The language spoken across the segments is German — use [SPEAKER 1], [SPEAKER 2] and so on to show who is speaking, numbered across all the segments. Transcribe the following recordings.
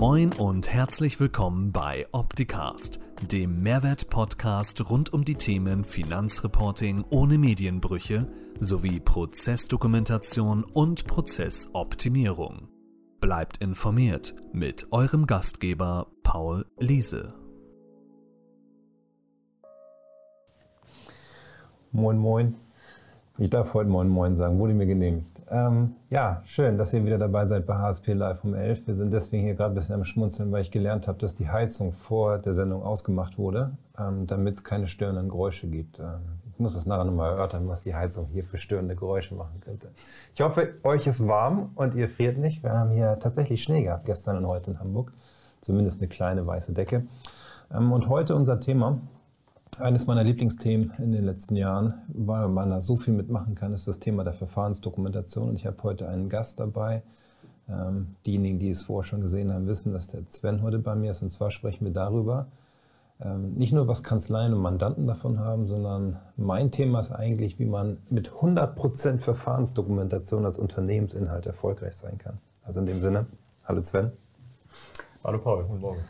[SPEAKER 1] Moin und herzlich willkommen bei Opticast, dem Mehrwert-Podcast rund um die Themen Finanzreporting ohne Medienbrüche sowie Prozessdokumentation und Prozessoptimierung. Bleibt informiert mit eurem Gastgeber Paul Liese.
[SPEAKER 2] Moin, moin. Ich darf heute Moin Moin sagen, wurde mir genehmigt. Ähm, ja, schön, dass ihr wieder dabei seid bei HSP Live um 11. Wir sind deswegen hier gerade ein bisschen am Schmunzeln, weil ich gelernt habe, dass die Heizung vor der Sendung ausgemacht wurde, ähm, damit es keine störenden Geräusche gibt. Ähm, ich muss das nachher nochmal erörtern, was die Heizung hier für störende Geräusche machen könnte. Ich hoffe, euch ist warm und ihr friert nicht. Wir haben hier tatsächlich Schnee gehabt, gestern und heute in Hamburg. Zumindest eine kleine weiße Decke. Ähm, und heute unser Thema eines meiner Lieblingsthemen in den letzten Jahren, weil man da so viel mitmachen kann, ist das Thema der Verfahrensdokumentation. Und ich habe heute einen Gast dabei. Ähm, diejenigen, die es vorher schon gesehen haben, wissen, dass der Sven heute bei mir ist. Und zwar sprechen wir darüber, ähm, nicht nur was Kanzleien und Mandanten davon haben, sondern mein Thema ist eigentlich, wie man mit 100% Verfahrensdokumentation als Unternehmensinhalt erfolgreich sein kann. Also in dem Sinne, hallo Sven.
[SPEAKER 3] Hallo Paul, guten Morgen.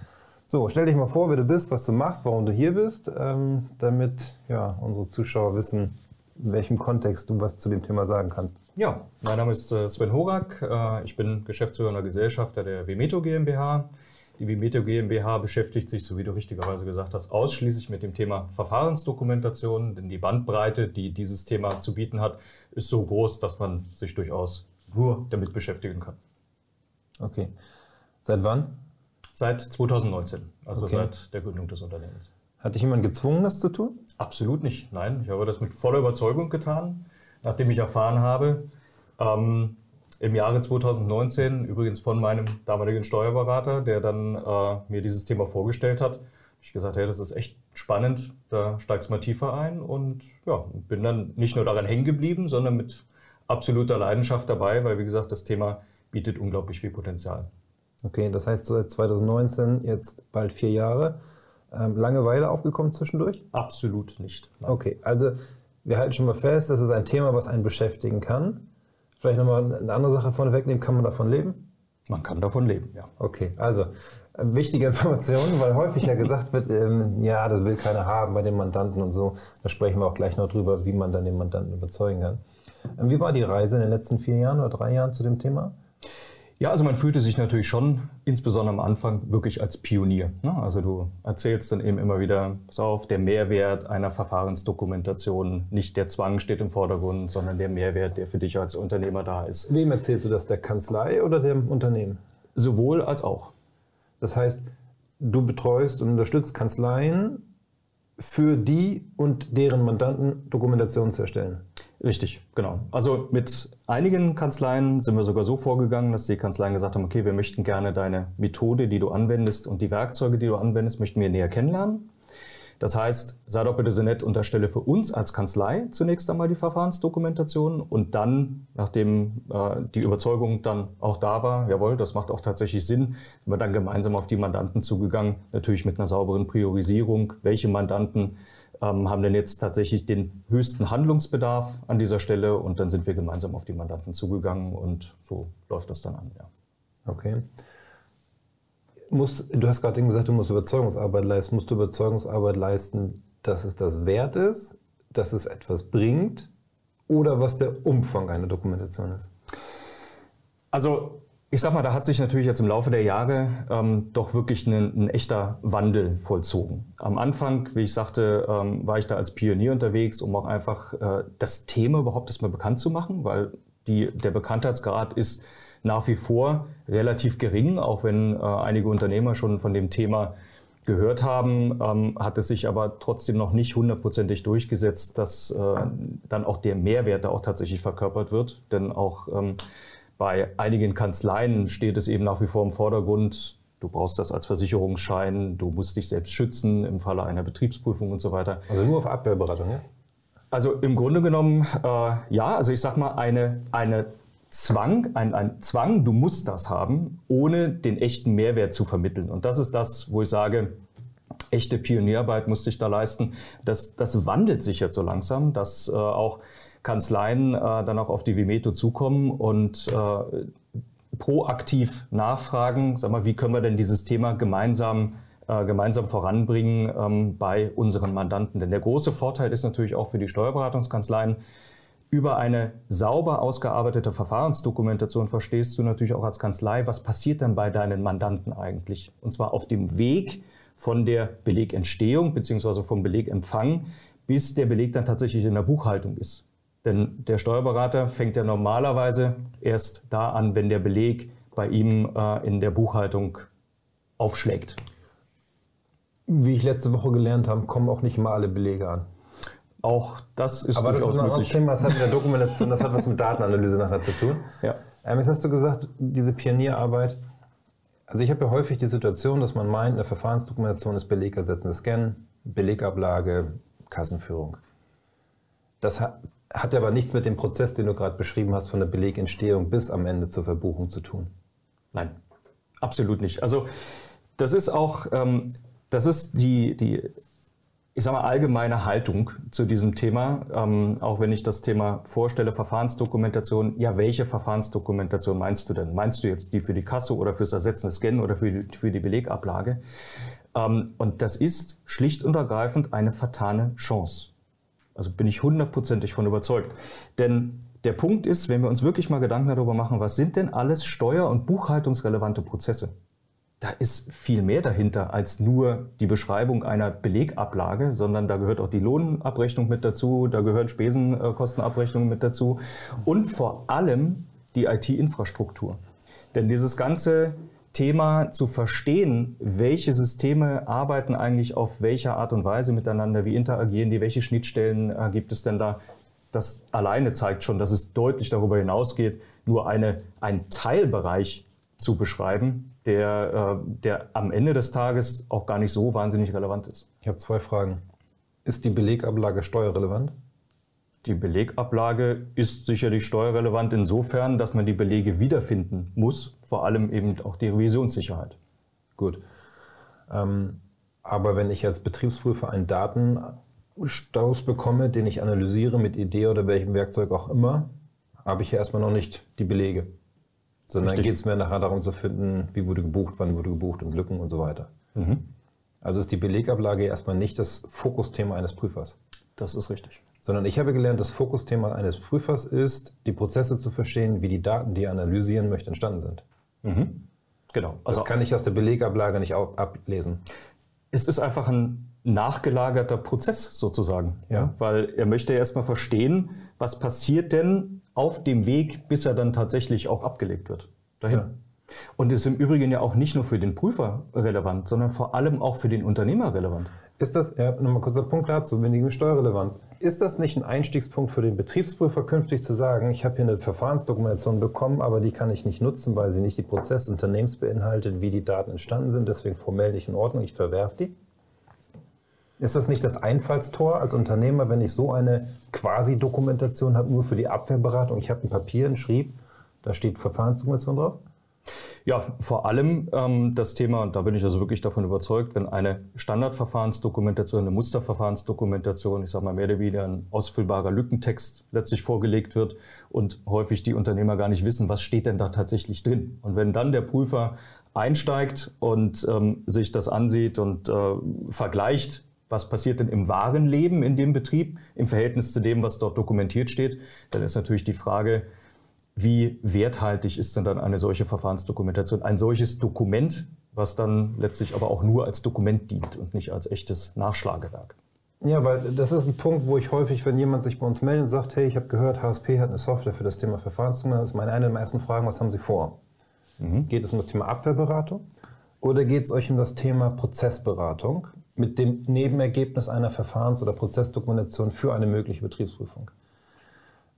[SPEAKER 2] So, stell dich mal vor, wer du bist, was du machst, warum du hier bist, ähm, damit ja, unsere Zuschauer wissen, in welchem Kontext du was zu dem Thema sagen kannst.
[SPEAKER 3] Ja, mein Name ist äh, Sven Horak. Äh, ich bin geschäftsführender Gesellschafter der Vimeto GmbH. Die Vimeto GmbH beschäftigt sich, so wie du richtigerweise gesagt hast, ausschließlich mit dem Thema Verfahrensdokumentation, denn die Bandbreite, die dieses Thema zu bieten hat, ist so groß, dass man sich durchaus nur damit beschäftigen kann.
[SPEAKER 2] Okay. Seit wann?
[SPEAKER 3] Seit 2019, also okay. seit der Gründung des Unternehmens.
[SPEAKER 2] Hat dich jemand gezwungen, das zu tun?
[SPEAKER 3] Absolut nicht, nein. Ich habe das mit voller Überzeugung getan, nachdem ich erfahren habe, ähm, im Jahre 2019, übrigens von meinem damaligen Steuerberater, der dann äh, mir dieses Thema vorgestellt hat, ich gesagt, hey, das ist echt spannend, da steigst du mal tiefer ein und ja, bin dann nicht nur daran hängen geblieben, sondern mit absoluter Leidenschaft dabei, weil wie gesagt, das Thema bietet unglaublich viel Potenzial.
[SPEAKER 2] Okay, das heißt seit 2019 jetzt bald vier Jahre. Ähm, Langeweile aufgekommen zwischendurch?
[SPEAKER 3] Absolut nicht.
[SPEAKER 2] Nein. Okay, also wir halten schon mal fest, das ist ein Thema, was einen beschäftigen kann. Vielleicht nochmal eine andere Sache vorne wegnehmen, kann man davon leben?
[SPEAKER 3] Man kann davon leben, ja.
[SPEAKER 2] Okay, also äh, wichtige Informationen, weil häufig ja gesagt wird, ähm, ja, das will keiner haben bei den Mandanten und so. Da sprechen wir auch gleich noch drüber, wie man dann den Mandanten überzeugen kann. Ähm, wie war die Reise in den letzten vier Jahren oder drei Jahren zu dem Thema?
[SPEAKER 3] Ja, also man fühlte sich natürlich schon, insbesondere am Anfang, wirklich als Pionier. Ne? Also du erzählst dann eben immer wieder, pass auf, der Mehrwert einer Verfahrensdokumentation, nicht der Zwang steht im Vordergrund, sondern der Mehrwert, der für dich als Unternehmer da ist.
[SPEAKER 2] Wem erzählst du das, der Kanzlei oder dem Unternehmen?
[SPEAKER 3] Sowohl als auch.
[SPEAKER 2] Das heißt, du betreust und unterstützt Kanzleien für die und deren Mandanten Dokumentationen zu erstellen.
[SPEAKER 3] Richtig, genau. Also mit einigen Kanzleien sind wir sogar so vorgegangen, dass die Kanzleien gesagt haben, okay, wir möchten gerne deine Methode, die du anwendest und die Werkzeuge, die du anwendest, möchten wir näher kennenlernen. Das heißt, sei doch bitte so nett, unterstelle für uns als Kanzlei zunächst einmal die Verfahrensdokumentation und dann, nachdem äh, die Überzeugung dann auch da war, jawohl, das macht auch tatsächlich Sinn, sind wir dann gemeinsam auf die Mandanten zugegangen, natürlich mit einer sauberen Priorisierung, welche Mandanten ähm, haben denn jetzt tatsächlich den höchsten Handlungsbedarf an dieser Stelle und dann sind wir gemeinsam auf die Mandanten zugegangen und so läuft das dann an. Ja.
[SPEAKER 2] Okay. Muss, du hast gerade gesagt, du musst Überzeugungsarbeit leisten. Musst du Überzeugungsarbeit leisten, dass es das wert ist, dass es etwas bringt oder was der Umfang einer Dokumentation ist?
[SPEAKER 3] Also ich sag mal, da hat sich natürlich jetzt im Laufe der Jahre ähm, doch wirklich ein, ein, echter Wandel vollzogen. Am Anfang, wie ich sagte, ähm, war ich da als Pionier unterwegs, um auch einfach äh, das Thema überhaupt erstmal bekannt zu machen, weil die, der Bekanntheitsgrad ist nach wie vor relativ gering, auch wenn äh, einige Unternehmer schon von dem Thema gehört haben, ähm, hat es sich aber trotzdem noch nicht hundertprozentig durchgesetzt, dass äh, dann auch der Mehrwert da auch tatsächlich verkörpert wird. Denn auch ähm, bei einigen Kanzleien steht es eben nach wie vor im Vordergrund, du brauchst das als Versicherungsschein, du musst dich selbst schützen im Falle einer Betriebsprüfung und so weiter.
[SPEAKER 2] Also nur auf Abwehrberatung, ja?
[SPEAKER 3] Also im Grunde genommen, äh, ja, also ich sag mal, eine, eine Zwang, ein, ein Zwang, du musst das haben, ohne den echten Mehrwert zu vermitteln. Und das ist das, wo ich sage, echte Pionierarbeit muss sich da leisten. Das, das wandelt sich jetzt so langsam, dass äh, auch Kanzleien äh, dann auch auf die Vimeto zukommen und äh, proaktiv nachfragen, sag mal, wie können wir denn dieses Thema gemeinsam äh, gemeinsam voranbringen ähm, bei unseren Mandanten. Denn der große Vorteil ist natürlich auch für die Steuerberatungskanzleien, über eine sauber ausgearbeitete Verfahrensdokumentation verstehst du natürlich auch als Kanzlei, was passiert denn bei deinen Mandanten eigentlich? Und zwar auf dem Weg von der Belegentstehung bzw. vom Belegempfang, bis der Beleg dann tatsächlich in der Buchhaltung ist. Denn der Steuerberater fängt ja normalerweise erst da an, wenn der Beleg bei ihm äh, in der Buchhaltung aufschlägt.
[SPEAKER 2] Wie ich letzte Woche gelernt habe, kommen auch nicht mal alle Belege an.
[SPEAKER 3] Auch das ist
[SPEAKER 2] Aber das ist ein anderes Thema, das hat mit der Dokumentation, das hat was mit Datenanalyse nachher zu tun.
[SPEAKER 3] Ja.
[SPEAKER 2] Ähm, jetzt hast du gesagt, diese Pionierarbeit. Also ich habe ja häufig die Situation, dass man meint, eine Verfahrensdokumentation ist Belegersetzendes Scannen, Belegablage, Kassenführung. Das hat, aber nichts mit dem Prozess, den du gerade beschrieben hast, von der Belegentstehung bis am Ende zur Verbuchung zu tun.
[SPEAKER 3] Nein, absolut nicht. Also das ist auch, ähm, das ist die, die ich sage mal, allgemeine Haltung zu diesem Thema, ähm, auch wenn ich das Thema vorstelle, Verfahrensdokumentation. Ja, welche Verfahrensdokumentation meinst du denn? Meinst du jetzt die für die Kasse oder fürs Ersetzen des Scannen oder für die, für die Belegablage? Ähm, und das ist schlicht und ergreifend eine vertane Chance. Also bin ich hundertprozentig von überzeugt. Denn der Punkt ist, wenn wir uns wirklich mal Gedanken darüber machen, was sind denn alles steuer- und buchhaltungsrelevante Prozesse? da ist viel mehr dahinter als nur die Beschreibung einer Belegablage, sondern da gehört auch die Lohnabrechnung mit dazu, da gehören Spesenkostenabrechnungen mit dazu und vor allem die IT-Infrastruktur. Denn dieses ganze Thema zu verstehen, welche Systeme arbeiten eigentlich auf welcher Art und Weise miteinander, wie interagieren die, welche Schnittstellen äh, gibt es denn da, das alleine zeigt schon, dass es deutlich darüber hinausgeht, nur eine, ein Teilbereich zu beschreiben, der, äh, der am Ende des Tages auch gar nicht so wahnsinnig relevant ist.
[SPEAKER 2] Ich habe zwei Fragen. Ist die Belegablage steuerrelevant?
[SPEAKER 3] Die Belegablage ist sicherlich steuerrelevant insofern, dass man die Belege wiederfinden muss, vor allem eben auch die Revisionssicherheit.
[SPEAKER 2] Gut. Ähm, aber wenn ich als Betriebsprüfer einen Datenstaus bekomme, den ich analysiere mit Idee oder welchem Werkzeug auch immer, habe ich ja erstmal noch nicht die Belege. Sondern geht es mehr nachher darum zu finden, wie wurde gebucht, wann wurde gebucht und Lücken und so weiter. Mhm. Also ist die Belegablage erstmal nicht das Fokusthema eines Prüfers.
[SPEAKER 3] Das ist richtig.
[SPEAKER 2] Sondern ich habe gelernt, das Fokusthema eines Prüfers ist, die Prozesse zu verstehen, wie die Daten, die er analysieren möchte, entstanden sind. Mhm. Genau. Also das kann ich aus der Belegablage nicht ablesen.
[SPEAKER 3] Es ist einfach ein nachgelagerter Prozess sozusagen. Ja. Weil er möchte erstmal verstehen, was passiert denn auf dem Weg, bis er dann tatsächlich auch abgelegt wird. Dahin. Ja. Und ist im Übrigen ja auch nicht nur für den Prüfer relevant, sondern vor allem auch für den Unternehmer relevant.
[SPEAKER 2] Ist das, ja, nochmal kurzer Punkt dazu, die Steuerrelevanz. Ist das nicht ein Einstiegspunkt für den Betriebsprüfer, künftig zu sagen, ich habe hier eine Verfahrensdokumentation bekommen, aber die kann ich nicht nutzen, weil sie nicht die Prozesse Unternehmens beinhaltet, wie die Daten entstanden sind, deswegen formell nicht in Ordnung, ich verwerfe die? Ist das nicht das Einfallstor als Unternehmer, wenn ich so eine Quasi-Dokumentation habe, nur für die Abwehrberatung? Ich habe ein Papier, ein Schrieb, da steht Verfahrensdokumentation drauf?
[SPEAKER 3] Ja, vor allem ähm, das Thema, und da bin ich also wirklich davon überzeugt, wenn eine Standardverfahrensdokumentation, eine Musterverfahrensdokumentation, ich sage mal mehr oder weniger ein ausfüllbarer Lückentext letztlich vorgelegt wird und häufig die Unternehmer gar nicht wissen, was steht denn da tatsächlich drin. Und wenn dann der Prüfer einsteigt und ähm, sich das ansieht und äh, vergleicht, was passiert denn im wahren Leben in dem Betrieb im Verhältnis zu dem, was dort dokumentiert steht, dann ist natürlich die Frage, wie werthaltig ist denn dann eine solche Verfahrensdokumentation, ein solches Dokument, was dann letztlich aber auch nur als Dokument dient und nicht als echtes Nachschlagewerk.
[SPEAKER 2] Ja, weil das ist ein Punkt, wo ich häufig, wenn jemand sich bei uns meldet und sagt, hey, ich habe gehört, HSP hat eine Software für das Thema Verfahrensdokumentation, das ist meine eine der ersten Fragen, was haben Sie vor? Mhm. Geht es um das Thema Abwehrberatung oder geht es euch um das Thema Prozessberatung? mit dem Nebenergebnis einer Verfahrens- oder Prozessdokumentation für eine mögliche Betriebsprüfung.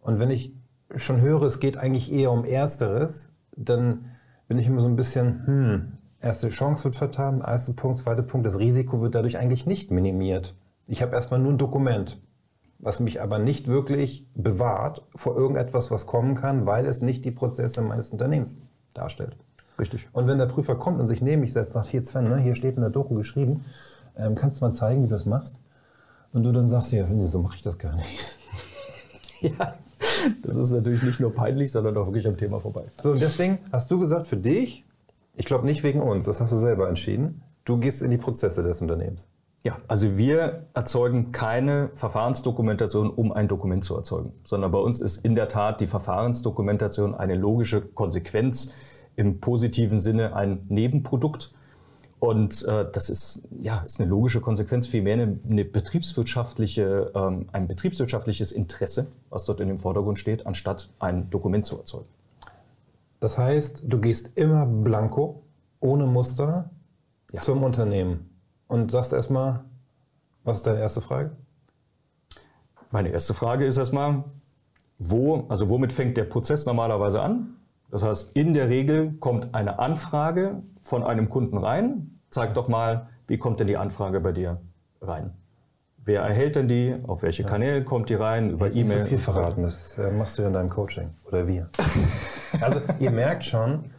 [SPEAKER 2] Und wenn ich schon höre, es geht eigentlich eher um Ersteres, dann bin ich immer so ein bisschen, hm, erste Chance wird vertan, erster Punkt, zweiter Punkt, das Risiko wird dadurch eigentlich nicht minimiert. Ich habe erstmal nur ein Dokument, was mich aber nicht wirklich bewahrt vor irgendetwas, was kommen kann, weil es nicht die Prozesse meines Unternehmens darstellt.
[SPEAKER 3] Richtig.
[SPEAKER 2] Und wenn der Prüfer kommt und sich neben mich setzt, sagt, hier Sven, ne, hier steht in der Doku geschrieben, ähm, kannst du mal zeigen, wie du das machst? Und du dann sagst, ja, nee, so mache ich das gar nicht.
[SPEAKER 3] ja, das ist natürlich nicht nur peinlich, sondern auch wirklich am Thema vorbei.
[SPEAKER 2] So, und deswegen hast du gesagt, für dich, ich glaube nicht wegen uns, das hast du selber entschieden, du gehst in die Prozesse des Unternehmens.
[SPEAKER 3] Ja, also wir erzeugen keine Verfahrensdokumentation, um ein Dokument zu erzeugen, sondern bei uns ist in der Tat die Verfahrensdokumentation eine logische Konsequenz, im positiven Sinne ein Nebenprodukt. Und äh, das ist, ja, ist eine logische Konsequenz, vielmehr eine, eine betriebswirtschaftliche, ähm, ein betriebswirtschaftliches Interesse, was dort in dem Vordergrund steht, anstatt ein Dokument zu erzeugen.
[SPEAKER 2] Das heißt, du gehst immer blanko, ohne Muster, ja. zum Unternehmen und sagst erstmal, was ist deine erste Frage?
[SPEAKER 3] Meine erste Frage ist erstmal, wo, also womit fängt der Prozess normalerweise an? Das heißt, in der Regel kommt eine Anfrage von einem Kunden rein. Zeig doch mal, wie kommt denn die Anfrage bei dir rein? Wer erhält denn die? Auf welche Kanäle kommt die rein?
[SPEAKER 2] Über E-Mail? Nicht so viel verraten, das äh, machst du ja in deinem Coaching oder wir. also ihr merkt schon,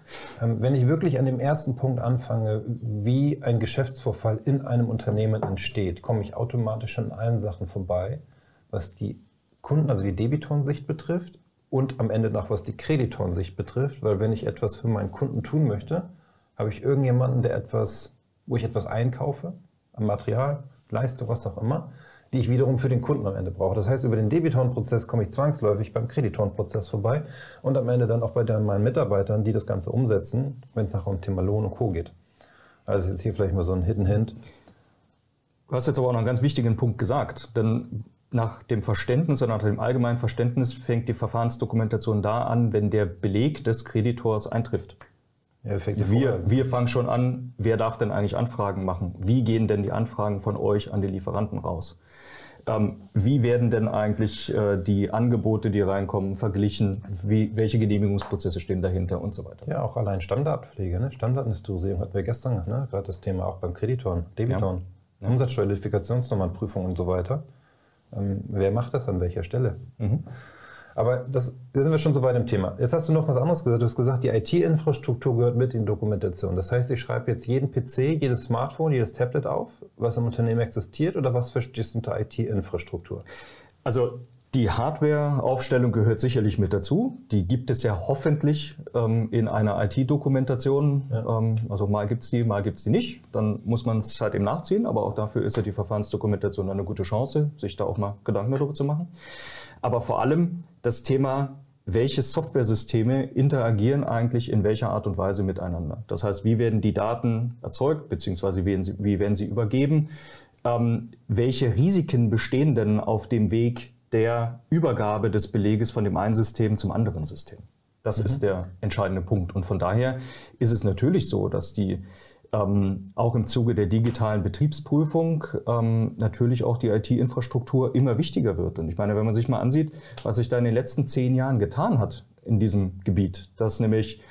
[SPEAKER 2] ähm, wenn ich wirklich an dem ersten Punkt anfange, wie ein Geschäftsvorfall in einem Unternehmen entsteht, komme ich automatisch an allen Sachen vorbei, was die Kunden, also die Debitorensicht betrifft und am Ende noch was die Kreditorensicht betrifft, weil wenn ich etwas für meinen Kunden tun möchte, habe ich irgendjemanden, der etwas, wo ich etwas einkaufe, am Material, Leistung, was auch immer, die ich wiederum für den Kunden am Ende brauche. Das heißt, über den Debitorenprozess komme ich zwangsläufig beim Kreditorenprozess vorbei und am Ende dann auch bei meinen Mitarbeitern, die das Ganze umsetzen, wenn es nachher um Thema Lohn und Co. geht. Also jetzt hier vielleicht mal so ein Hidden Hint.
[SPEAKER 3] Du hast jetzt aber auch noch einen ganz wichtigen Punkt gesagt, denn nach dem Verständnis oder nach dem allgemeinen Verständnis fängt die Verfahrensdokumentation da an, wenn der Beleg des Kreditors eintrifft. Ja, wir, wir fangen schon an, wer darf denn eigentlich Anfragen machen? Wie gehen denn die Anfragen von euch an die Lieferanten raus? Ähm, wie werden denn eigentlich äh, die Angebote, die reinkommen, verglichen? Wie, welche Genehmigungsprozesse stehen dahinter und so weiter?
[SPEAKER 2] Ja, auch allein Standardpflege, ne? Standardindustrialisierung hatten wir gestern, ne? gerade das Thema auch beim Kreditoren, Debitoren, ja. ja. Umsatzsteueridentifikationsnummernprüfung und so weiter. Ähm, wer macht das an welcher Stelle? Mhm. Aber das, da sind wir schon so weit im Thema. Jetzt hast du noch was anderes gesagt. Du hast gesagt, die IT-Infrastruktur gehört mit in Dokumentation. Das heißt, ich schreibe jetzt jeden PC, jedes Smartphone, jedes Tablet auf, was im Unternehmen existiert oder was verstehst du unter IT-Infrastruktur?
[SPEAKER 3] Also die Hardware-Aufstellung gehört sicherlich mit dazu. Die gibt es ja hoffentlich ähm, in einer IT-Dokumentation. Ja. Ähm, also mal gibt es die, mal gibt es die nicht. Dann muss man es halt eben nachziehen. Aber auch dafür ist ja die Verfahrensdokumentation eine gute Chance, sich da auch mal Gedanken darüber zu machen. Aber vor allem das Thema, welche Softwaresysteme interagieren eigentlich in welcher Art und Weise miteinander. Das heißt, wie werden die Daten erzeugt, beziehungsweise wie werden sie, übergeben? Ähm, welche Risiken bestehen denn auf dem Weg der Übergabe des Beleges von dem einen System zum anderen System? Das mhm. ist der entscheidende Punkt. Und von daher ist es natürlich so, dass die ähm, auch im Zuge der digitalen Betriebsprüfung ähm, natürlich auch die IT-Infrastruktur immer wichtiger wird. Und ich meine, wenn man sich mal ansieht, was sich da in den letzten zehn Jahren getan hat in diesem Gebiet, dass nämlich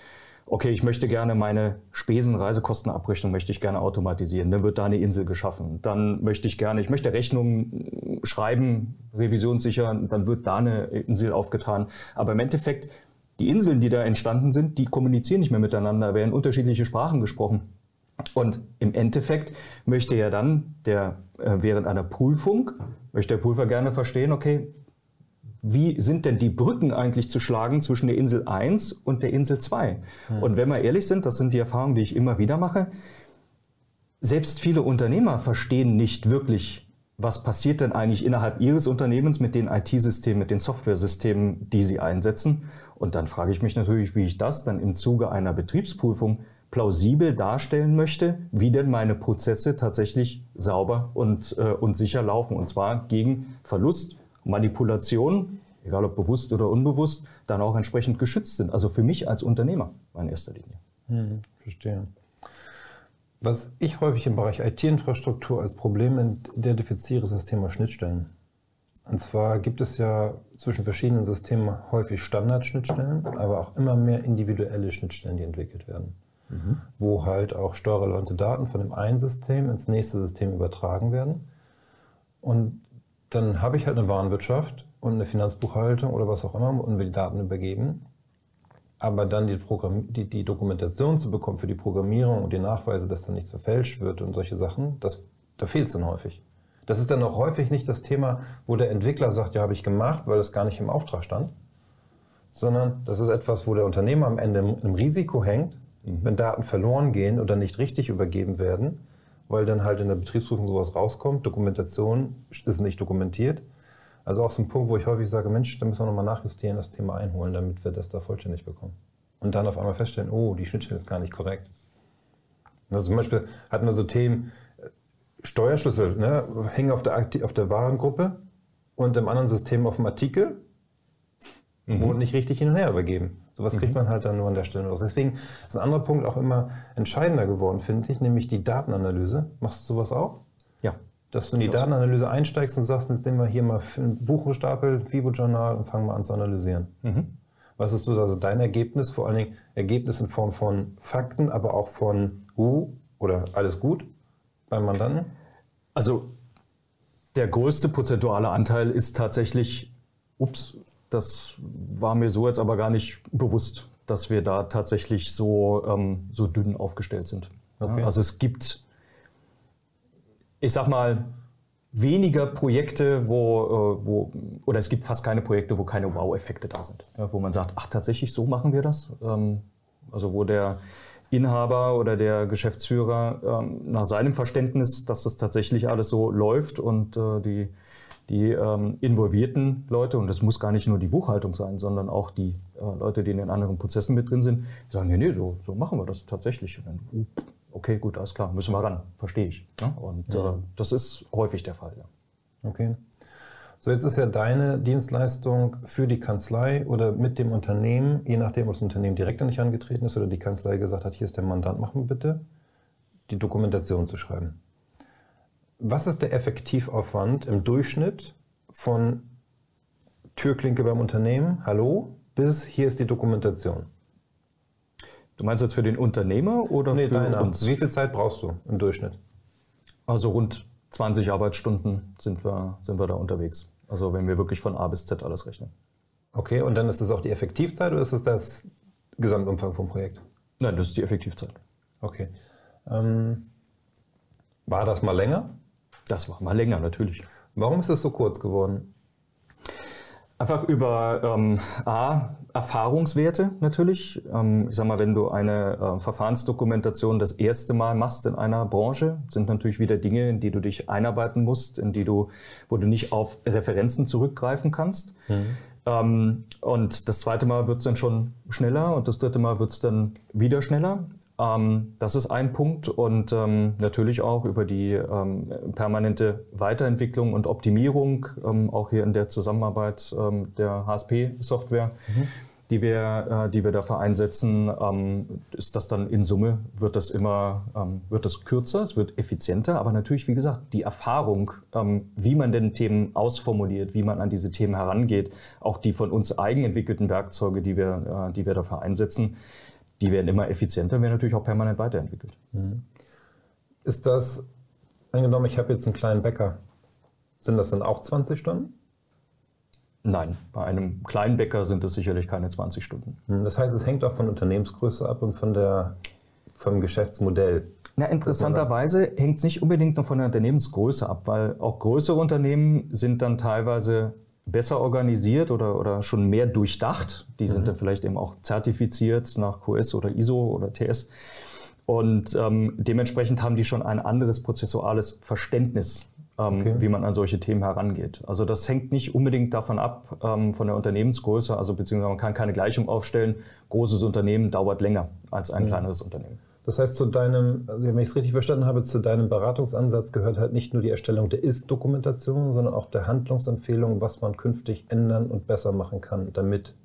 [SPEAKER 3] okay, ich möchte gerne meine Spesen, Reisekostenabrechnung möchte ich gerne automatisieren. Dann wird da eine Insel geschaffen. Dann möchte ich gerne, ich möchte Rechnungen schreiben, revisionssicher, dann wird da eine Insel aufgetan. Aber im Endeffekt, die Inseln, die da entstanden sind, die kommunizieren nicht mehr miteinander, werden unterschiedliche Sprachen gesprochen. Und im Endeffekt möchte ja dann der, äh, während einer Prüfung, möchte der Prüfer gerne verstehen, okay, wie sind denn die Brücken eigentlich zu schlagen zwischen der Insel 1 und der Insel 2? Mhm. Und wenn wir ehrlich sind, das sind die Erfahrungen, die ich immer wieder mache, selbst viele Unternehmer verstehen nicht wirklich, was passiert denn eigentlich innerhalb ihres Unternehmens mit den IT-Systemen, mit den Softwaresystemen, die sie einsetzen. Und dann frage ich mich natürlich, wie ich das dann im Zuge einer Betriebsprüfung plausibel darstellen möchte, wie denn meine Prozesse tatsächlich sauber und, äh, und sicher laufen. Und zwar gegen Verlust, Manipulation, egal ob bewusst oder unbewusst, dann auch entsprechend geschützt sind. Also für mich als Unternehmer in erster Linie.
[SPEAKER 2] Hm, verstehe. Was ich häufig im Bereich IT-Infrastruktur als Problem identifiziere, ist das Thema Schnittstellen. Und zwar gibt es ja zwischen verschiedenen Systemen häufig Standardschnittstellen, aber auch immer mehr individuelle Schnittstellen, die entwickelt werden mhm. wo halt auch steuerrelevante Daten von dem einen System ins nächste System übertragen werden. Und dann habe ich halt eine Warenwirtschaft und eine Finanzbuchhaltung oder was auch immer und will die Daten übergeben. Aber dann die, Programm die, die Dokumentation zu bekommen für die Programmierung und die Nachweise, dass dann nichts verfälscht wird und solche Sachen, das, da fehlt es dann häufig. Das ist dann auch häufig nicht das Thema, wo der Entwickler sagt, ja, habe ich gemacht, weil es gar nicht im Auftrag stand, sondern das ist etwas, wo der Unternehmer am Ende im Risiko hängt, mhm. wenn Daten verloren gehen oder nicht richtig übergeben werden, weil dann halt in der Betriebsprüfung sowas rauskommt. Dokumentation ist nicht dokumentiert. Also auch so ein Punkt, wo ich häufig sage, Mensch, da müssen wir nochmal nachjustieren, das Thema einholen, damit wir das da vollständig bekommen. Und dann auf einmal feststellen, oh, die Schnittstelle ist gar nicht korrekt. Also zum Beispiel hatten wir so Themen, äh, Steuerschlüssel ne, hängen auf der, auf der Warengruppe und im anderen System auf dem Artikel mhm. wurden nicht richtig hin und her übergeben. Sowas mhm. kriegt man halt dann nur an der Stelle raus. Deswegen ist ein anderer Punkt auch immer entscheidender geworden, finde ich, nämlich die Datenanalyse. Machst du sowas auch?
[SPEAKER 3] Ja.
[SPEAKER 2] Dass du in die Datenanalyse einsteigst und sagst, jetzt nehmen wir hier mal einen Buchungsstapel, FIBO-Journal und fangen mal an zu analysieren. Mhm. Was ist also dein Ergebnis? Vor allen Dingen Ergebnis in Form von Fakten, aber auch von uh oder alles gut beim Mandanten?
[SPEAKER 3] Also der größte prozentuale Anteil ist tatsächlich, ups, das war mir so jetzt aber gar nicht bewusst, dass wir da tatsächlich so, ähm, so dünn aufgestellt sind. Okay. Also es gibt, ich sag mal, weniger Projekte, wo, äh, wo, oder es gibt fast keine Projekte, wo keine Wow-Effekte da sind. Ja, wo man sagt, ach tatsächlich, so machen wir das. Ähm, also wo der Inhaber oder der Geschäftsführer ähm, nach seinem Verständnis, dass das tatsächlich alles so läuft und äh, die die ähm, involvierten Leute, und das muss gar nicht nur die Buchhaltung sein, sondern auch die äh, Leute, die in den anderen Prozessen mit drin sind, die sagen, nee, nee, so, so machen wir das tatsächlich. Und dann, uh, okay, gut, alles klar, müssen wir ran, verstehe ich. Ne? Und ja. äh, das ist häufig der Fall, ja.
[SPEAKER 2] Okay. So, jetzt ist ja deine Dienstleistung für die Kanzlei oder mit dem Unternehmen, je nachdem, ob das Unternehmen direkt an dich angetreten ist oder die Kanzlei gesagt hat, hier ist der Mandant, machen bitte, die Dokumentation zu schreiben. Was ist der Effektivaufwand im Durchschnitt von Türklinke beim Unternehmen, hallo, bis hier ist die Dokumentation?
[SPEAKER 3] Du meinst jetzt für den Unternehmer oder nee, für deiner. uns?
[SPEAKER 2] Wie viel Zeit brauchst du im Durchschnitt?
[SPEAKER 3] Also rund 20 Arbeitsstunden sind wir, sind wir da unterwegs. Also wenn wir wirklich von A bis Z alles rechnen.
[SPEAKER 2] Okay, und dann ist das auch die Effektivzeit oder ist es das Gesamtumfang vom Projekt?
[SPEAKER 3] Nein, das ist die Effektivzeit.
[SPEAKER 2] Okay. Ähm, war das mal länger?
[SPEAKER 3] Das war mal länger, natürlich.
[SPEAKER 2] Warum ist es so kurz geworden?
[SPEAKER 3] Einfach über ähm, A, Erfahrungswerte natürlich. Ähm, ich sag mal, wenn du eine äh, Verfahrensdokumentation das erste Mal machst in einer Branche, sind natürlich wieder Dinge, in die du dich einarbeiten musst, in die du, wo du nicht auf Referenzen zurückgreifen kannst. Mhm. Ähm, und das zweite Mal wird es dann schon schneller und das dritte Mal wird es dann wieder schneller. Ähm, das ist ein Punkt und ähm, natürlich auch über die ähm, permanente Weiterentwicklung und Optimierung, ähm, auch hier in der Zusammenarbeit ähm, der HSP-Software. Mhm. Die wir, äh, die wir dafür einsetzen, ähm, ist das dann in Summe, wird das immer, wird das kürzer, es wird effizienter, aber natürlich, wie gesagt, die Erfahrung, wie man denn Themen ausformuliert, wie man an diese Themen herangeht, auch die von uns eigenentwickelten Werkzeuge, die wir, äh, die wir dafür einsetzen, die werden immer effizienter, werden natürlich auch permanent weiterentwickelt. Mhm.
[SPEAKER 2] Ist das, angenommen, ich habe jetzt einen kleinen Bäcker, sind das dann auch 20 Stunden?
[SPEAKER 3] Nein, bei einem kleinen Bäcker sind es sicherlich keine 20 Stunden.
[SPEAKER 2] Mhm. Das heißt, es hängt auch von Unternehmensgröße ab und von der, vom Geschäftsmodell.
[SPEAKER 3] Na, interessanterweise hängt es nicht unbedingt nur von der Unternehmensgröße ab, weil auch größere Unternehmen sind dann teilweise besser organisiert oder, oder schon mehr durchdacht. Die mhm. sind dann vielleicht eben auch zertifiziert nach QS oder ISO oder TS. Und ähm, dementsprechend haben die schon ein anderes prozessuales Verständnis, ähm, okay. wie man an solche Themen herangeht. Also das hängt nicht unbedingt davon ab, ähm, von der Unternehmensgröße, also beziehungsweise man kann keine Gleichung aufstellen. Großes Unternehmen dauert länger als ein mhm. kleineres Unternehmen.
[SPEAKER 2] Das heißt, zu deinem, also wenn ich es richtig verstanden habe, zu deinem Beratungsansatz gehört halt nicht nur die Erstellung der Ist-Dokumentation, sondern auch der Handlungsempfehlung, was man künftig ändern und besser machen kann, damit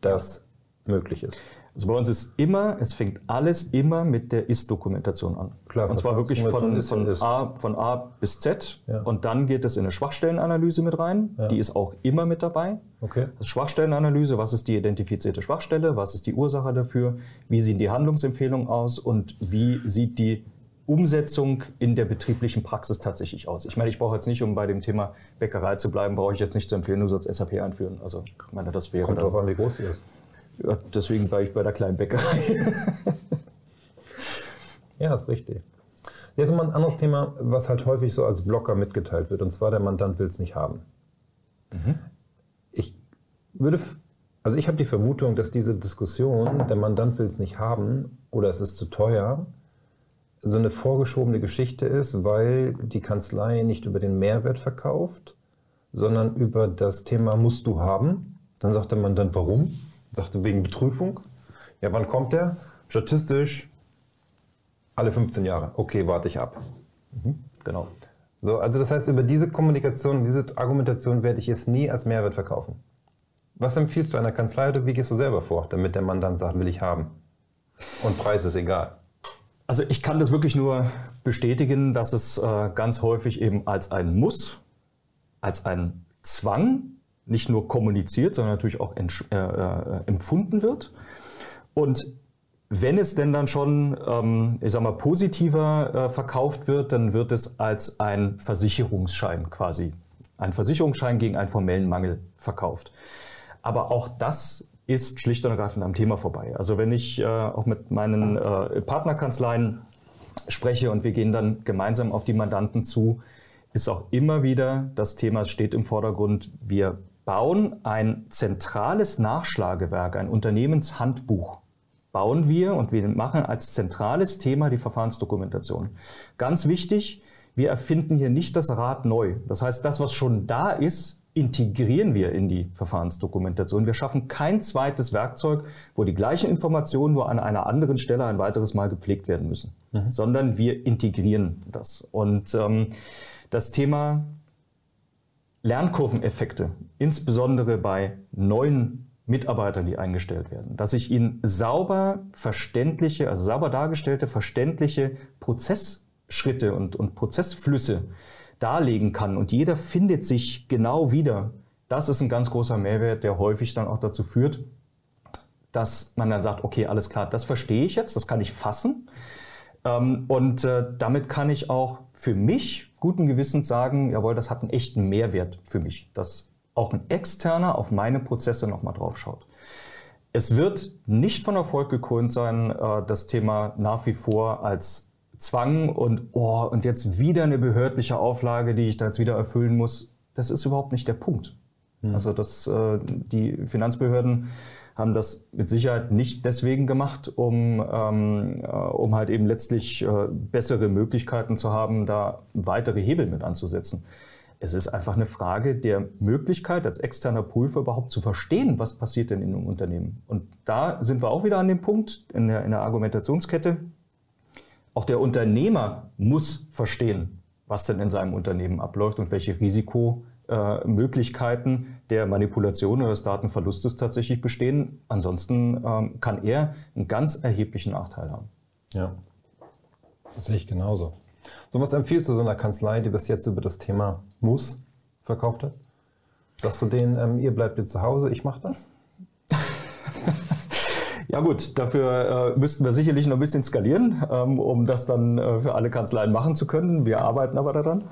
[SPEAKER 2] das möglich ist.
[SPEAKER 3] Also bei uns ist immer, es fängt alles immer mit der Ist-Dokumentation an. Klar, und zwar wirklich von, von, A, von A bis Z. Ja. Und dann geht es in eine Schwachstellenanalyse mit rein. Ja. Die ist auch immer mit dabei. Okay. Das Schwachstellenanalyse, was ist die identifizierte Schwachstelle, was ist die Ursache dafür, wie sehen die Handlungsempfehlungen aus und wie sieht die Umsetzung in der betrieblichen Praxis tatsächlich aus. Ich meine, ich brauche jetzt nicht, um bei dem Thema Bäckerei zu bleiben, brauche ich jetzt nicht zu empfehlen, du sollst SAP einführen. Also, ich meine, das wäre.
[SPEAKER 2] Kommt drauf an, wie groß die ist.
[SPEAKER 3] Ja, deswegen war ich bei der kleinen Bäckerei.
[SPEAKER 2] ja, ist richtig. Jetzt mal ein anderes Thema, was halt häufig so als Blocker mitgeteilt wird, und zwar der Mandant will es nicht haben. Mhm. Ich würde Also ich habe die Vermutung, dass diese Diskussion, der Mandant will es nicht haben oder es ist zu teuer, so eine vorgeschobene Geschichte ist, weil die Kanzlei nicht über den Mehrwert verkauft, sondern über das Thema musst du haben. Dann sagt der Mandant, warum? Sagte wegen Betrüfung. Ja, wann kommt der? Statistisch alle 15 Jahre. Okay, warte ich ab. Mhm, genau. So, also das heißt, über diese Kommunikation, diese Argumentation werde ich jetzt nie als Mehrwert verkaufen. Was empfiehlst du einer Kanzlei oder wie gehst du selber vor, damit der Mandant sagt, will ich haben? Und Preis ist egal.
[SPEAKER 3] Also ich kann das wirklich nur bestätigen, dass es äh, ganz häufig eben als ein Muss, als ein Zwang nicht nur kommuniziert, sondern natürlich auch äh, äh, empfunden wird. Und wenn es denn dann schon, ähm, ich sag mal, positiver äh, verkauft wird, dann wird es als ein Versicherungsschein quasi, ein Versicherungsschein gegen einen formellen Mangel verkauft. Aber auch das ist schlicht und ergreifend am Thema vorbei. Also wenn ich äh, auch mit meinen äh, Partnerkanzleien spreche und wir gehen dann gemeinsam auf die Mandanten zu, ist auch immer wieder das Thema, es steht im Vordergrund, wir bauen ein zentrales Nachschlagewerk, ein Unternehmenshandbuch bauen wir und wir machen als zentrales Thema die Verfahrensdokumentation. Ganz wichtig, wir erfinden hier nicht das Rad neu. Das heißt, das, was schon da ist, integrieren wir in die Verfahrensdokumentation. Wir schaffen kein zweites Werkzeug, wo die gleichen Informationen nur an einer anderen Stelle ein weiteres Mal gepflegt werden müssen, mhm. sondern wir integrieren das. Und ähm, das Thema Lernkurveneffekte, insbesondere bei neuen Mitarbeitern, die eingestellt werden, dass ich ihnen sauber verständliche, also sauber dargestellte, verständliche Prozessschritte und, und Prozessflüsse darlegen kann und jeder findet sich genau wieder. Das ist ein ganz großer Mehrwert, der häufig dann auch dazu führt, dass man dann sagt, okay, alles klar, das verstehe ich jetzt, das kann ich fassen. Ähm, und äh, damit kann ich auch für mich guten Gewissens sagen, jawohl, das hat einen echten Mehrwert für mich, dass auch ein externer auf meine Prozesse nochmal drauf schaut. Es wird nicht von Erfolg gekrönt sein, äh, das Thema nach wie vor als Zwang und, oh, und jetzt wieder eine behördliche Auflage, die ich da jetzt wieder erfüllen muss. Das ist überhaupt nicht der Punkt. Mhm. Also das, äh, die Finanzbehörden haben das mit Sicherheit nicht deswegen gemacht, um, ähm, äh, um halt eben letztlich äh, bessere Möglichkeiten zu haben, da weitere Hebel mit anzusetzen. Es ist einfach eine Frage der Möglichkeit, als externer Prüfer überhaupt zu verstehen, was passiert denn in einem Unternehmen. Und da sind wir auch wieder an dem Punkt in der, in der Argumentationskette, auch der Unternehmer muss verstehen, was denn in seinem Unternehmen abläuft und welche Risikomöglichkeiten der Manipulation oder des Datenverlustes tatsächlich bestehen. Ansonsten ähm, kann er einen ganz erheblichen Nachteil haben.
[SPEAKER 2] Ja, das sehe ich genauso. So, was empfiehlst du so einer Kanzlei, die bis jetzt über das Thema Muss verkauft hat? Sagst du denen, ähm, ihr bleibt jetzt zu Hause, ich mache das?
[SPEAKER 3] Ja gut, dafür äh, müssten wir sicherlich noch ein bisschen skalieren, ähm, um das dann äh, für alle Kanzleien machen zu können. Wir arbeiten aber daran.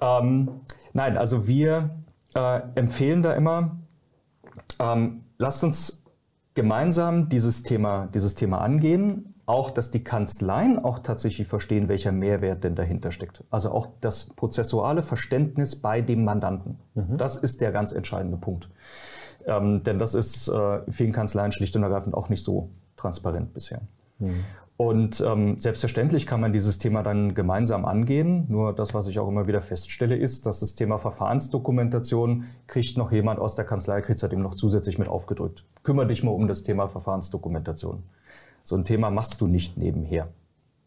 [SPEAKER 3] Ähm, nein, also wir äh, empfehlen da immer, ähm, lasst uns gemeinsam dieses Thema, dieses Thema angehen. Auch, dass die Kanzleien auch tatsächlich verstehen, welcher Mehrwert denn dahinter steckt. Also auch das prozessuale Verständnis bei dem Mandanten. Mhm. Das ist der ganz entscheidende Punkt. Ähm, denn das ist äh, vielen Kanzleien schlicht und ergreifend auch nicht so transparent bisher. Mhm. Und ähm, selbstverständlich kann man dieses Thema dann gemeinsam angehen. Nur das, was ich auch immer wieder feststelle, ist, dass das Thema Verfahrensdokumentation kriegt noch jemand aus der Kanzlei, kriegt es halt eben noch zusätzlich mit aufgedrückt. Kümmere dich mal um das Thema Verfahrensdokumentation. So ein Thema machst du nicht nebenher.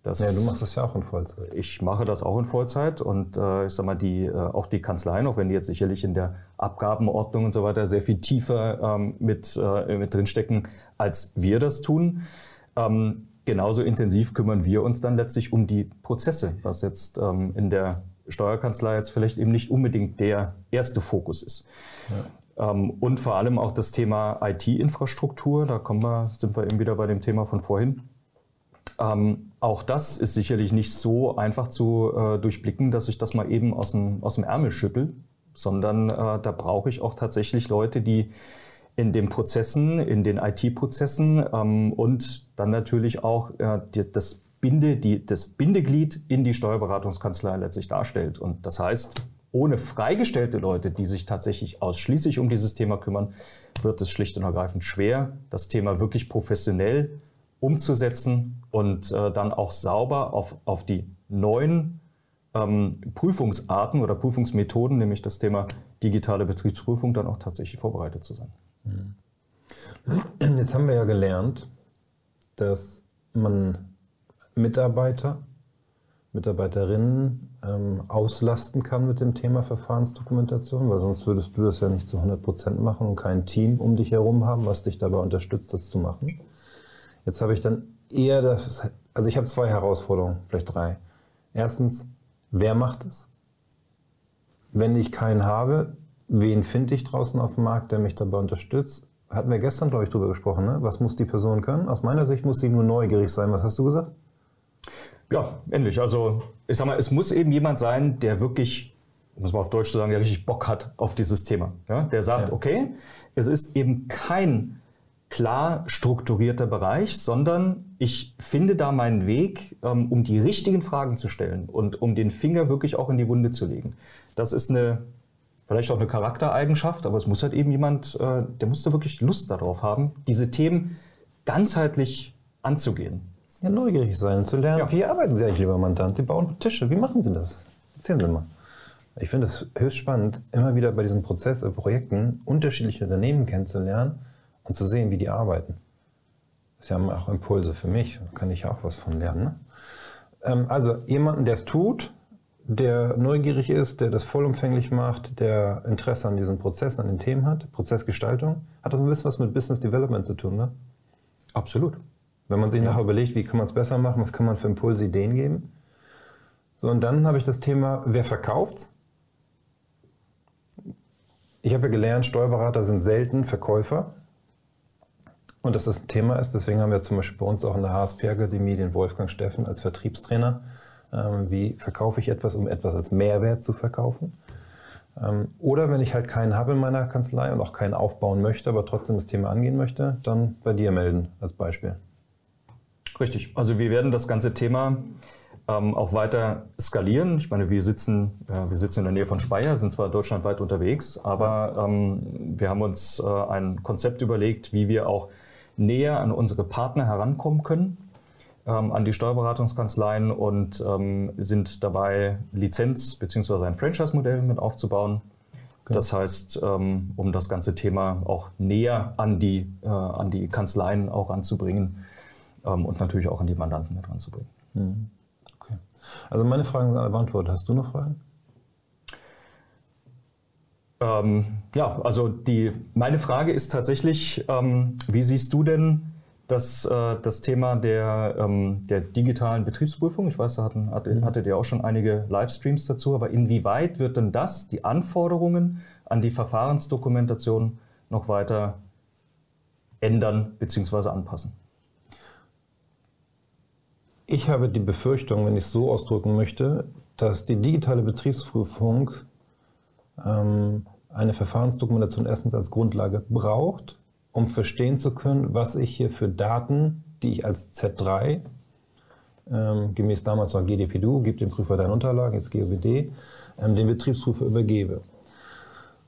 [SPEAKER 2] Das, ja, du machst das ja auch in Vollzeit.
[SPEAKER 3] Ich mache das auch in Vollzeit und äh, ich sag mal, die, äh, auch die Kanzleien, auch wenn die jetzt sicherlich in der Abgabenordnung und so weiter sehr viel tiefer ähm, mit, äh, mit drinstecken, als wir das tun. Ähm, genauso intensiv kümmern wir uns dann letztlich um die Prozesse, was jetzt ähm, in der Steuerkanzlei jetzt vielleicht eben nicht unbedingt der erste Fokus ist. Ja. Ähm, und vor allem auch das Thema IT-Infrastruktur, da kommen wir, sind wir eben wieder bei dem Thema von vorhin. Ähm, auch das ist sicherlich nicht so einfach zu äh, durchblicken, dass ich das mal eben aus dem, aus dem Ärmel schüttel, sondern äh, da brauche ich auch tatsächlich Leute, die in den Prozessen, in den IT-Prozessen ähm, und dann natürlich auch äh, die, das, Binde, die, das Bindeglied in die Steuerberatungskanzlei letztlich darstellt. Und das heißt, ohne freigestellte Leute, die sich tatsächlich ausschließlich um dieses Thema kümmern, wird es schlicht und ergreifend schwer, das Thema wirklich professionell umzusetzen und äh, dann auch sauber auf, auf die neuen ähm, Prüfungsarten oder Prüfungsmethoden, nämlich das Thema digitale Betriebsprüfung, dann auch tatsächlich vorbereitet zu sein.
[SPEAKER 2] Jetzt haben wir ja gelernt, dass man Mitarbeiter, Mitarbeiterinnen ähm, auslasten kann mit dem Thema Verfahrensdokumentation, weil sonst würdest du das ja nicht zu 100 Prozent machen und kein Team um dich herum haben, was dich dabei unterstützt, das zu machen. Jetzt habe ich dann eher das, also ich habe zwei Herausforderungen, vielleicht drei. Erstens, wer macht es? Wenn ich keinen habe, wen finde ich draußen auf dem Markt, der mich dabei unterstützt? Hatten wir gestern, glaube ich, drüber gesprochen, ne? Was muss die Person können? Aus meiner Sicht muss sie nur neugierig sein. Was hast du gesagt?
[SPEAKER 3] Ja, ähnlich. Also ich sag mal, es muss eben jemand sein, der wirklich, muss man auf Deutsch sagen, der richtig Bock hat auf dieses Thema. Ja? Der sagt, ja. okay, es ist eben kein klar strukturierter Bereich, sondern ich finde da meinen Weg, ähm, um die richtigen Fragen zu stellen und um den Finger wirklich auch in die Wunde zu legen. Das ist eine vielleicht auch eine Charaktereigenschaft, aber es muss halt eben jemand, äh, der muss da wirklich Lust darauf haben, diese Themen ganzheitlich anzugehen.
[SPEAKER 2] Ja, neugierig sein, zu lernen. Ja. Wie arbeiten Sie eigentlich, lieber Mandant? Sie bauen Tische. Wie machen Sie das? Erzählen Sie mal. Ich finde es höchst spannend, immer wieder bei diesen Prozess äh, Projekten unterschiedliche Unternehmen kennenzulernen und zu sehen, wie die arbeiten. Das ist ja auch Impulse für mich. Da kann ich auch was von lernen. Ne? Ähm, also jemanden, der es tut, der neugierig ist, der das vollumfänglich macht, der Interesse an diesen Prozessen, an den Themen hat, Prozessgestaltung, hat das ein bisschen was mit Business Development zu tun, ne?
[SPEAKER 3] Absolut.
[SPEAKER 2] Wenn man sich ja. nachher überlegt, wie kann man es besser machen, was kann man für Impulse, Ideen geben. So, und dann habe ich das Thema, wer verkauft? Ich habe ja gelernt, Steuerberater sind selten Verkäufer. Und dass das ein Thema ist, deswegen haben wir zum Beispiel bei uns auch in der HSP Akademie den Wolfgang Steffen als Vertriebstrainer wie verkaufe ich etwas, um etwas als Mehrwert zu verkaufen. Ähm, oder wenn ich halt keinen habe in meiner Kanzlei und auch keinen aufbauen möchte, aber trotzdem das Thema angehen möchte, dann bei dir melden als Beispiel.
[SPEAKER 3] Richtig. Also wir werden das ganze Thema ähm, auch weiter skalieren. Ich meine, wir sitzen, wir sitzen in der Nähe von Speyer, sind zwar deutschlandweit unterwegs, aber ähm, wir haben uns äh, ein Konzept überlegt, wie wir auch näher an unsere Partner herankommen können ähm, an die Steuerberatungskanzleien und ähm, sind dabei, Lizenz- bzw. ein Franchise-Modell mit aufzubauen. Okay. Das heißt, ähm, um das ganze Thema auch näher an die, äh, an die Kanzleien auch anzubringen ähm, und natürlich auch an die Mandanten mit ranzubringen. Mhm.
[SPEAKER 2] Okay. Also meine Fragen sind alle beantwortet. Hast du noch Fragen?
[SPEAKER 3] Ähm, ja, also die, meine Frage ist tatsächlich, ähm, wie siehst du denn das, äh, das Thema der, ähm, der digitalen Betriebsprüfung. Ich weiß, da hatten, hatte, mhm. hattet ihr auch schon einige Livestreams dazu, aber inwieweit wird denn das, die Anforderungen an die Verfahrensdokumentation noch weiter ändern bzw. anpassen?
[SPEAKER 2] Ich habe die Befürchtung, wenn ich es so ausdrücken möchte, dass die digitale Betriebsprüfung ähm, eine Verfahrensdokumentation erstens als Grundlage braucht, um verstehen zu können, was ich hier für Daten, die ich als Z3, ähm, gemäß damals noch GDPDU, gib dem Prüfer deine Unterlagen, jetzt GOBD, ähm, den Betriebsprüfer übergebe.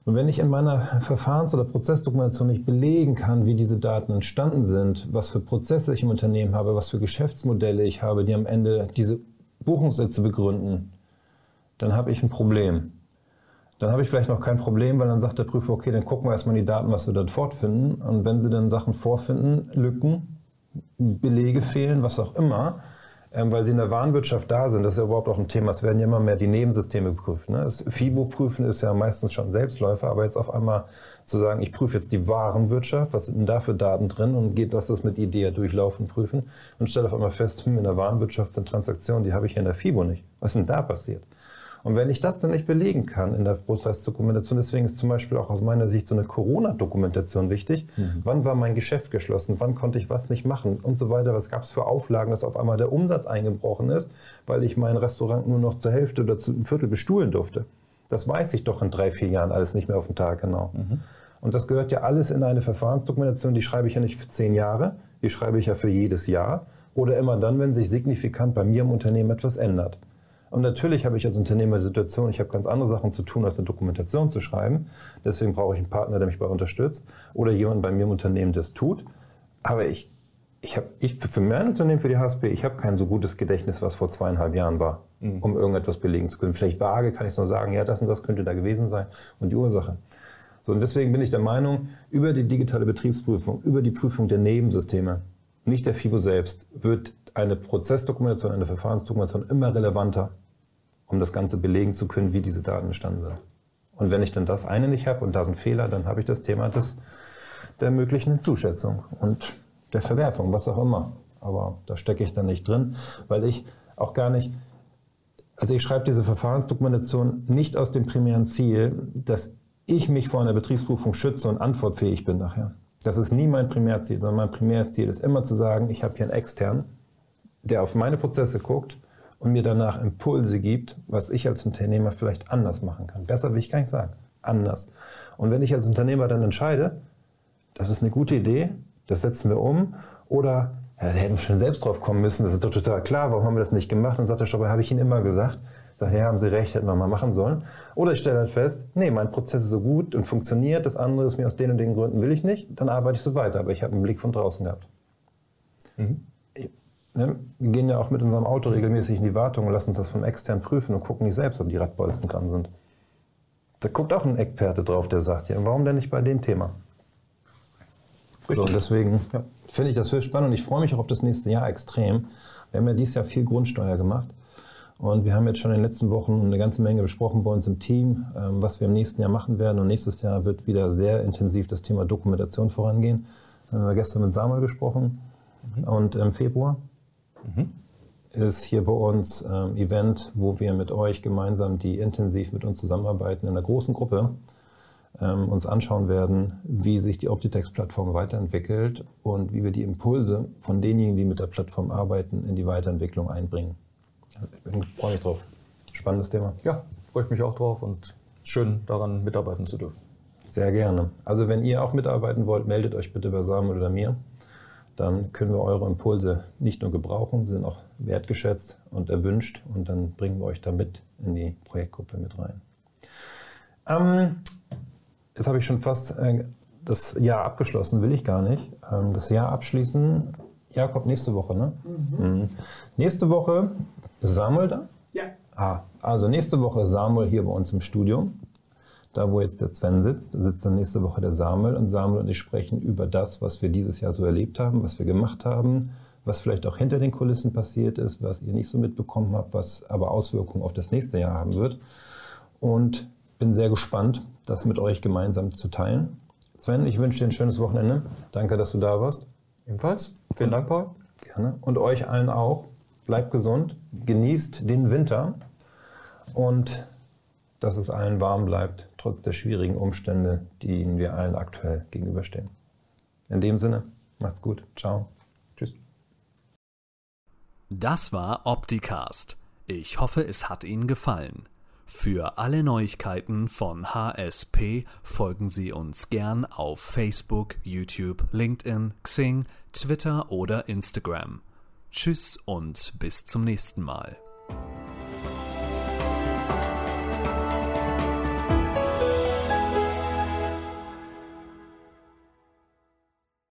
[SPEAKER 2] Und wenn ich in meiner Verfahrens- oder Prozessdokumentation nicht belegen kann, wie diese Daten entstanden sind, was für Prozesse ich im Unternehmen habe, was für Geschäftsmodelle ich habe, die am Ende diese Buchungssätze begründen, dann habe ich ein Problem. Dann habe ich vielleicht noch kein Problem, weil dann sagt der Prüfer, okay, dann gucken wir erstmal die Daten, was wir dort fortfinden. Und wenn Sie dann Sachen vorfinden, Lücken, Belege fehlen, was auch immer, ähm, weil sie in der Warenwirtschaft da sind, das ist ja überhaupt auch ein Thema, es werden ja immer mehr die Nebensysteme geprüft. Ne? Das FIBO-Prüfen ist ja meistens schon Selbstläufer, aber jetzt auf einmal zu sagen, ich prüfe jetzt die Warenwirtschaft, was sind denn da für Daten drin und geht das, mit Idee durchlaufen, prüfen und stelle auf einmal fest, hm, in der Warenwirtschaft sind Transaktionen, die habe ich ja in der FIBO nicht. Was ist denn da passiert? Und wenn ich das dann nicht belegen kann in der Prozessdokumentation, deswegen ist zum Beispiel auch aus meiner Sicht so eine Corona-Dokumentation wichtig. Mhm. Wann war mein Geschäft geschlossen? Wann konnte ich was nicht machen? Und so weiter. Was gab es für Auflagen, dass auf einmal der Umsatz eingebrochen ist, weil ich mein Restaurant nur noch zur Hälfte oder zu einem Viertel bestuhlen durfte? Das weiß ich doch in drei, vier Jahren alles nicht mehr auf den Tag genau. Mhm. Und das gehört ja alles in eine Verfahrensdokumentation. Die schreibe ich ja nicht für zehn Jahre, die schreibe ich ja für jedes Jahr oder immer dann, wenn sich signifikant bei mir im Unternehmen etwas ändert. Und natürlich habe ich als Unternehmer die Situation, ich habe ganz andere Sachen zu tun, als eine Dokumentation zu schreiben. Deswegen brauche ich einen Partner, der mich bei unterstützt oder jemanden bei mir im Unternehmen, der es tut. Aber ich, ich habe, ich, für mein Unternehmen, für die HSP, ich habe kein so gutes Gedächtnis, was vor zweieinhalb Jahren war, mhm. um irgendetwas belegen zu können. Vielleicht vage kann ich nur sagen, ja, das und das könnte da gewesen sein und die Ursache. So, und deswegen bin ich der Meinung, über die digitale Betriebsprüfung, über die Prüfung der Nebensysteme, nicht der FIBO selbst, wird eine Prozessdokumentation, eine Verfahrensdokumentation immer relevanter, um das Ganze belegen zu können, wie diese Daten entstanden sind. Und wenn ich dann das eine nicht habe und da sind Fehler, dann habe ich das Thema des, der möglichen Zuschätzung und der Verwerfung, was auch immer. Aber da stecke ich dann nicht drin, weil ich auch gar nicht, also ich schreibe diese Verfahrensdokumentation nicht aus dem primären Ziel, dass ich mich vor einer Betriebsprüfung schütze und antwortfähig bin nachher. Das ist nie mein Primärziel, sondern mein Primärziel ist immer zu sagen, ich habe hier einen externen, der auf meine Prozesse guckt und mir danach Impulse gibt, was ich als Unternehmer vielleicht anders machen kann. Besser will ich gar nicht sagen. Anders. Und wenn ich als Unternehmer dann entscheide, das ist eine gute Idee, das setzen wir um, oder ja, da hätten wir schon selbst drauf kommen müssen, das ist doch total klar, warum haben wir das nicht gemacht? Dann sagt der Stopper, habe ich Ihnen immer gesagt. Daher haben Sie recht, hätten wir mal machen sollen. Oder ich stelle halt fest, nee, mein Prozess ist so gut und funktioniert, das andere ist mir aus den und den Gründen will ich nicht, dann arbeite ich so weiter, aber ich habe einen Blick von draußen gehabt. Mhm. Ne? Wir gehen ja auch mit unserem Auto regelmäßig in die Wartung und lassen uns das von extern prüfen und gucken nicht selbst, ob die Radbolzen dran sind. Da guckt auch ein Experte drauf, der sagt, ja, warum denn nicht bei dem Thema? So, und deswegen ja, finde ich das höchst spannend und ich freue mich auch auf das nächste Jahr extrem. Wir haben ja dieses Jahr viel Grundsteuer gemacht. Und wir haben jetzt schon in den letzten Wochen eine ganze Menge besprochen bei uns im Team, ähm, was wir im nächsten Jahr machen werden. Und nächstes Jahr wird wieder sehr intensiv das Thema Dokumentation vorangehen. Da haben wir gestern mit Samuel gesprochen. Mhm. Und im Februar mhm. ist hier bei uns ein ähm, Event, wo wir mit euch gemeinsam, die intensiv mit uns zusammenarbeiten, in einer großen Gruppe ähm, uns anschauen werden, wie sich die Optitex-Plattform weiterentwickelt und wie wir die Impulse von denjenigen, die mit der Plattform arbeiten, in die Weiterentwicklung einbringen. Ich freue mich drauf. Spannendes Thema.
[SPEAKER 3] Ja, freue ich mich auch drauf und schön daran mitarbeiten zu dürfen.
[SPEAKER 2] Sehr gerne. Also wenn ihr auch mitarbeiten wollt, meldet euch bitte bei Samuel oder mir. Dann können wir eure Impulse nicht nur gebrauchen, sie sind auch wertgeschätzt und erwünscht und dann bringen wir euch da mit in die Projektgruppe mit rein. Ähm, jetzt habe ich schon fast äh, das Jahr abgeschlossen, will ich gar nicht. Ähm, das Jahr abschließen Jakob, nächste Woche, ne? Mhm. Mhm. Nächste Woche ist Samuel da?
[SPEAKER 4] Ja.
[SPEAKER 2] Ah, also nächste Woche ist Samuel hier bei uns im Studio. Da, wo jetzt der Sven sitzt, sitzt dann nächste Woche der Samuel. Und Samuel und ich sprechen über das, was wir dieses Jahr so erlebt haben, was wir gemacht haben, was vielleicht auch hinter den Kulissen passiert ist, was ihr nicht so mitbekommen habt, was aber Auswirkungen auf das nächste Jahr haben wird. Und bin sehr gespannt, das mit euch gemeinsam zu teilen. Sven, ich wünsche dir ein schönes Wochenende. Danke, dass du da warst.
[SPEAKER 3] Ebenfalls. Vielen Dank, Paul.
[SPEAKER 2] Gerne. Und euch allen auch. Bleibt gesund, genießt den Winter und dass es allen warm bleibt, trotz der schwierigen Umstände, denen wir allen aktuell gegenüberstehen. In dem Sinne, macht's gut. Ciao. Tschüss.
[SPEAKER 1] Das war Opticast. Ich hoffe, es hat Ihnen gefallen. Für alle Neuigkeiten von HSP folgen Sie uns gern auf Facebook, YouTube, LinkedIn, Xing, Twitter oder Instagram. Tschüss und bis zum nächsten Mal.